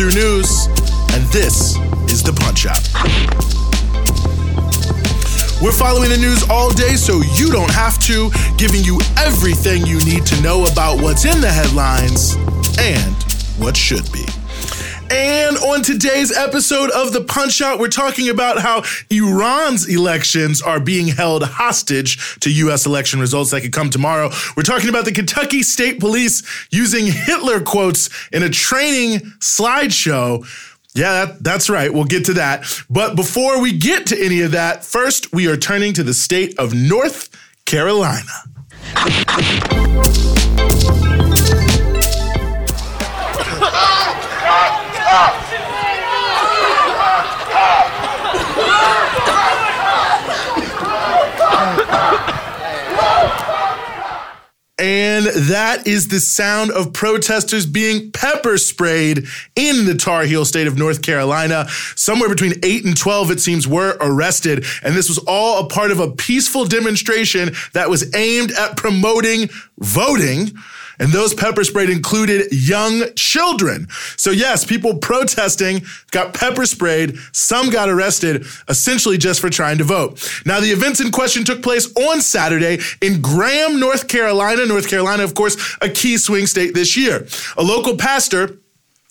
5 p.m. You're listening to Breakthrough News, and this is the Punch Out. We're following the news all day so you don't have to, giving you everything you need to know about what's in the headlines and what should be. And on today's episode of The Punch Out, we're talking about how Iran's elections are being held hostage to U.S. election results that could come tomorrow. We're talking about the Kentucky State Police using Hitler quotes in a training slideshow. Yeah, that, that's right. We'll get to that. But before we get to any of that, first we are turning to the state of North Carolina. And that is the sound of protesters being pepper sprayed in the Tar Heel state of North Carolina. Somewhere between 8 and 12, it seems, were arrested. And this was all a part of a peaceful demonstration that was aimed at promoting voting. And those pepper sprayed included young children. So, yes, people protesting got pepper sprayed. Some got arrested, essentially just for trying to vote. Now, the events in question took place on Saturday in Graham, North Carolina. North Carolina, of course, a key swing state this year. A local pastor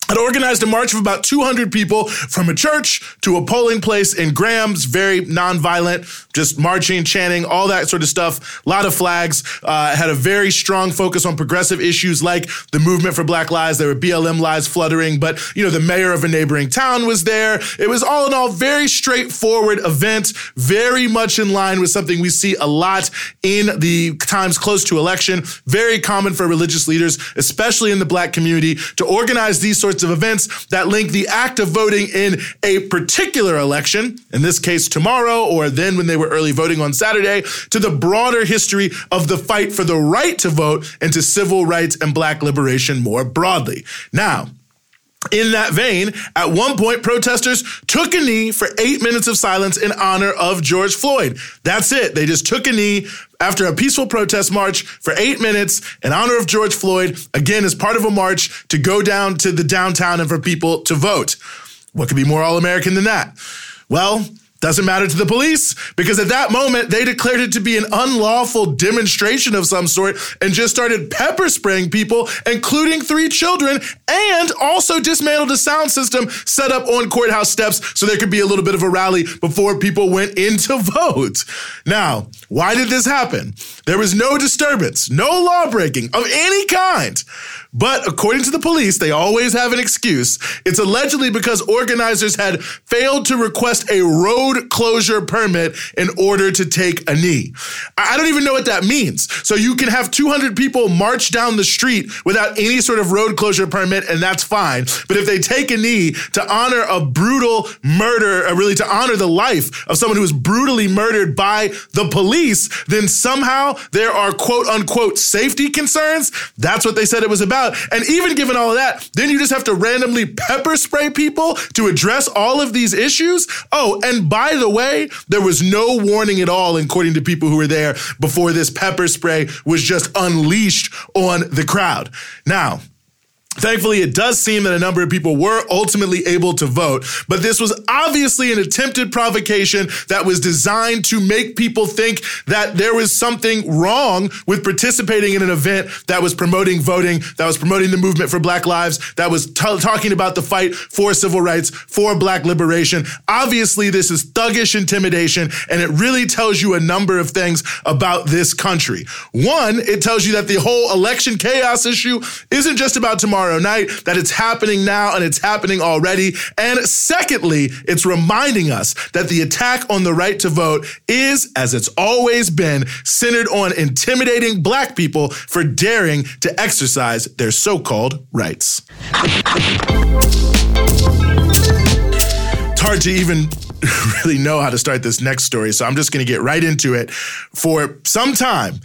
had organized a march of about 200 people from a church to a polling place in Graham's, very nonviolent, just marching, chanting, all that sort of stuff. A lot of flags. Uh, had a very strong focus on progressive issues like the movement for Black Lives. There were BLM lives fluttering, but you know the mayor of a neighboring town was there. It was all in all very straightforward event, very much in line with something we see a lot in the times close to election. Very common for religious leaders, especially in the Black community, to organize these sorts of events that link the act of voting in a particular election, in this case tomorrow, or then when they were early voting on Saturday, to the broader history of the fight for the right to vote and to civil rights and black liberation more broadly. Now, in that vein, at one point, protesters took a knee for eight minutes of silence in honor of George Floyd. That's it. They just took a knee after a peaceful protest march for eight minutes in honor of George Floyd, again, as part of a march to go down to the downtown and for people to vote. What could be more all American than that? Well, doesn't matter to the police because at that moment they declared it to be an unlawful demonstration of some sort and just started pepper spraying people, including three children, and also dismantled a sound system set up on courthouse steps so there could be a little bit of a rally before people went in to vote. Now, why did this happen? There was no disturbance, no law breaking of any kind. But according to the police, they always have an excuse. It's allegedly because organizers had failed to request a road closure permit in order to take a knee. I don't even know what that means. So you can have 200 people march down the street without any sort of road closure permit, and that's fine. But if they take a knee to honor a brutal murder, or really to honor the life of someone who was brutally murdered by the police, then somehow there are quote unquote safety concerns. That's what they said it was about. And even given all of that, then you just have to randomly pepper spray people to address all of these issues. Oh, and by the way, there was no warning at all, according to people who were there before this pepper spray was just unleashed on the crowd. Now, Thankfully, it does seem that a number of people were ultimately able to vote, but this was obviously an attempted provocation that was designed to make people think that there was something wrong with participating in an event that was promoting voting, that was promoting the movement for Black lives, that was t- talking about the fight for civil rights, for Black liberation. Obviously, this is thuggish intimidation, and it really tells you a number of things about this country. One, it tells you that the whole election chaos issue isn't just about tomorrow tomorrow night, that it's happening now and it's happening already. And secondly, it's reminding us that the attack on the right to vote is, as it's always been, centered on intimidating black people for daring to exercise their so called rights. It's hard to even really know how to start this next story, so I'm just going to get right into it. For some time,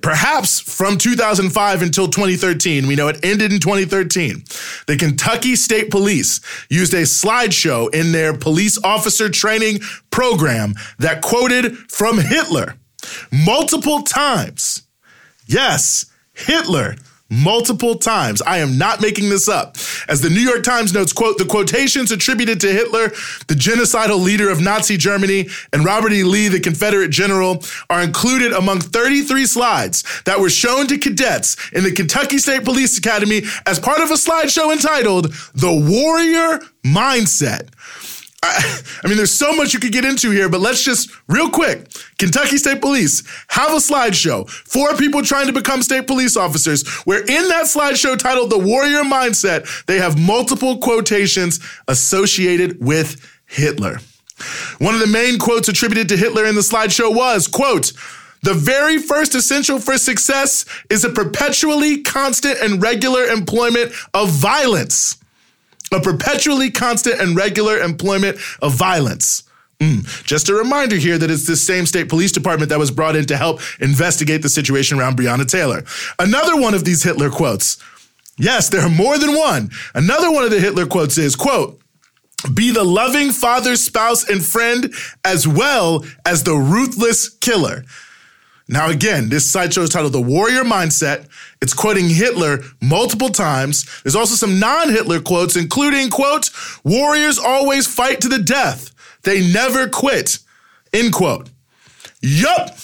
perhaps from 2005 until 2013, we know it ended in 2013, the Kentucky State Police used a slideshow in their police officer training program that quoted from Hitler multiple times. Yes, Hitler multiple times. I am not making this up. As the New York Times notes, quote, the quotations attributed to Hitler, the genocidal leader of Nazi Germany, and Robert E. Lee, the Confederate general, are included among 33 slides that were shown to cadets in the Kentucky State Police Academy as part of a slideshow entitled The Warrior Mindset. I, mean, there's so much you could get into here, but let's just real quick. Kentucky State Police have a slideshow for people trying to become state police officers, where in that slideshow titled The Warrior Mindset, they have multiple quotations associated with Hitler. One of the main quotes attributed to Hitler in the slideshow was, quote, the very first essential for success is a perpetually constant and regular employment of violence a perpetually constant and regular employment of violence. Mm. Just a reminder here that it's the same state police department that was brought in to help investigate the situation around Breonna Taylor. Another one of these Hitler quotes. Yes, there are more than one. Another one of the Hitler quotes is, quote, be the loving father, spouse, and friend, as well as the ruthless killer. Now, again, this sideshow is titled The Warrior Mindset. It's quoting Hitler multiple times. There's also some non Hitler quotes, including, quote, Warriors always fight to the death. They never quit, end quote. Yup.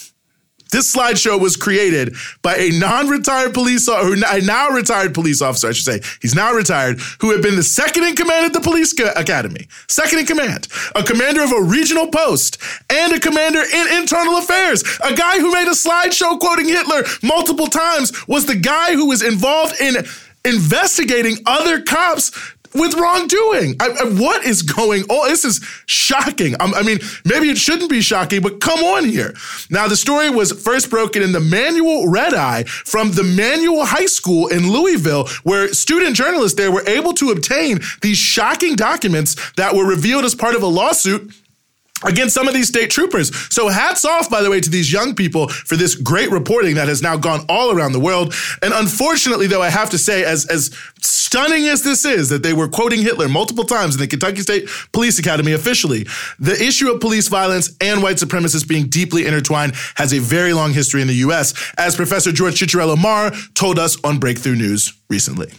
This slideshow was created by a non-retired police, or a now retired police officer, I should say. He's now retired, who had been the second in command at the police academy, second in command, a commander of a regional post, and a commander in internal affairs. A guy who made a slideshow quoting Hitler multiple times was the guy who was involved in investigating other cops with wrongdoing. I, I, what is going on? This is shocking. I, I mean, maybe it shouldn't be shocking, but come on here. Now, the story was first broken in the Manual Red Eye from the Manual High School in Louisville, where student journalists there were able to obtain these shocking documents that were revealed as part of a lawsuit against some of these state troopers. So hats off, by the way, to these young people for this great reporting that has now gone all around the world. And unfortunately, though, I have to say, as, as stunning as this is, that they were quoting Hitler multiple times in the Kentucky State Police Academy officially, the issue of police violence and white supremacists being deeply intertwined has a very long history in the U.S., as Professor George Ciccariello-Maher told us on Breakthrough News recently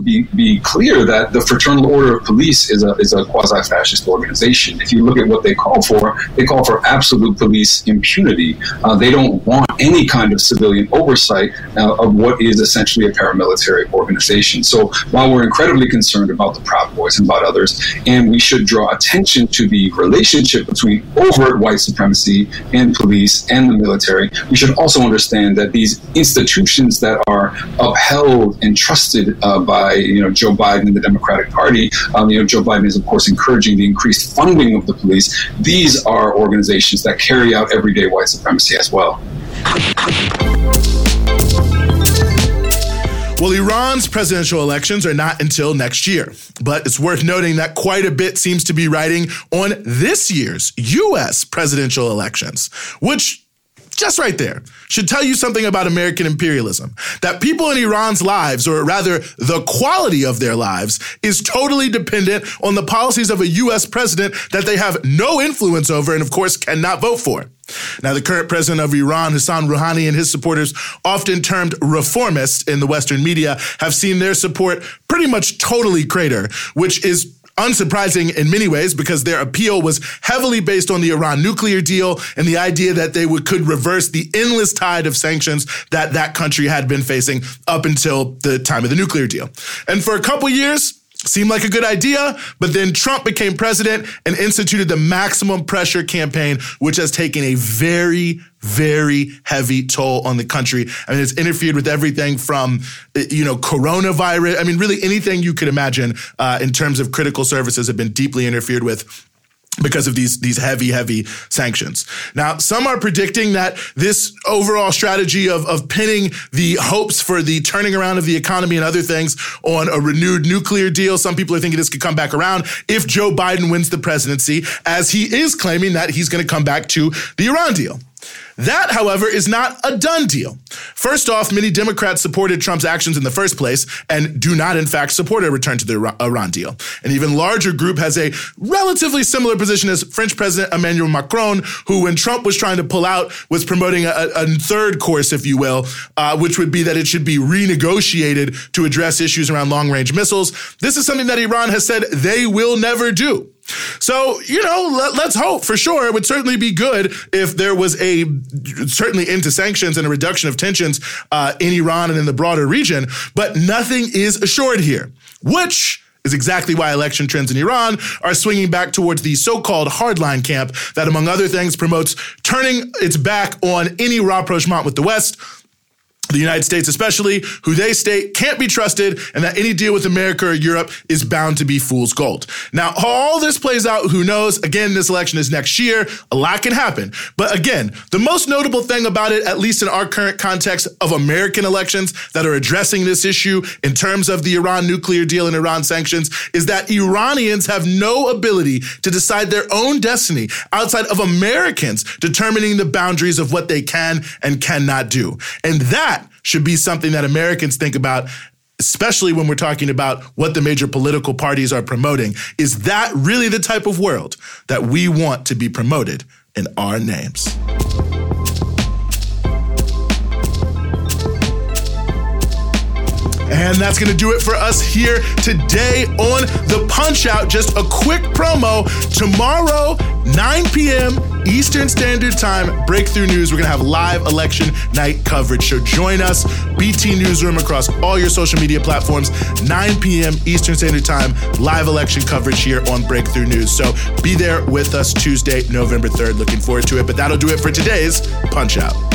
be, be clear that the Fraternal Order of Police is a, is a quasi fascist organization. If you look at what they call for, they call for absolute police impunity. Uh, they don't want any kind of civilian oversight uh, of what is essentially a paramilitary organization. So while we're incredibly concerned about the Proud And about others, and we should draw attention to the relationship between overt white supremacy and police and the military, we should also understand that these institutions that are upheld and trusted uh, by you know Joe Biden and the Democratic Party. Um, you know Joe Biden is of course encouraging the increased funding of the police. These are organizations that carry out everyday white supremacy as well. Well, Iran's presidential elections are not until next year, but it's worth noting that quite a bit seems to be riding on this year's U.S. presidential elections, which just right there, should tell you something about American imperialism. That people in Iran's lives, or rather the quality of their lives, is totally dependent on the policies of a US president that they have no influence over and, of course, cannot vote for. Now, the current president of Iran, Hassan Rouhani, and his supporters, often termed reformists in the Western media, have seen their support pretty much totally crater, which is unsurprising in many ways because their appeal was heavily based on the Iran nuclear deal and the idea that they would, could reverse the endless tide of sanctions that that country had been facing up until the time of the nuclear deal. And for a couple years, Seemed like a good idea, but then Trump became president and instituted the maximum pressure campaign, which has taken a very, very heavy toll on the country. I mean, it's interfered with everything from, you know, coronavirus. I mean, really anything you could imagine uh, in terms of critical services have been deeply interfered with because of these these heavy heavy sanctions. Now, some are predicting that this overall strategy of of pinning the hopes for the turning around of the economy and other things on a renewed nuclear deal. Some people are thinking this could come back around if Joe Biden wins the presidency, as he is claiming that he's going to come back to the Iran deal. That, however, is not a done deal. First off, many Democrats supported Trump's actions in the first place and do not, in fact, support a return to the Iran deal. An even larger group has a relatively similar position as French President Emmanuel Macron, who, when Trump was trying to pull out, was promoting a, a third course, if you will, uh, which would be that it should be renegotiated to address issues around long range missiles. This is something that Iran has said they will never do. So, you know, let, us hope for sure. It would certainly be good if there was a certainly into sanctions and a reduction of tensions uh, in Iran and in the broader region, but nothing is assured here, which is exactly why election trends in Iran are swinging back towards the so-called hardline camp that, among other things, promotes turning its back on any rapprochement with the West the United States especially, who they state can't be trusted and that any deal with America or Europe is bound to be fool's gold. Now, how all this plays out, who knows? Again, this election is next year. A lot can happen. But again, the most notable thing about it, at least in our current context of American elections that are addressing this issue in terms of the Iran nuclear deal and Iran sanctions, is that Iranians have no ability to decide their own destiny outside of Americans determining the boundaries of what they can and cannot do. And should be something that Americans think about especially when we're talking about what the major political parties are promoting. Is that really the type of world that we want to be promoted in our names? And that's going to do it for us here today on The Punch Out. Just a quick promo. Tomorrow, 9 p.m. Eastern Standard Time, Breakthrough News. We're going to have live election night coverage. So join us, BT Newsroom, across all your social media platforms, 9 p.m. Eastern Standard Time, live election coverage here on Breakthrough News. So be there with us Tuesday, November 3rd. Looking forward to it. But that'll do it for today's Punch Out.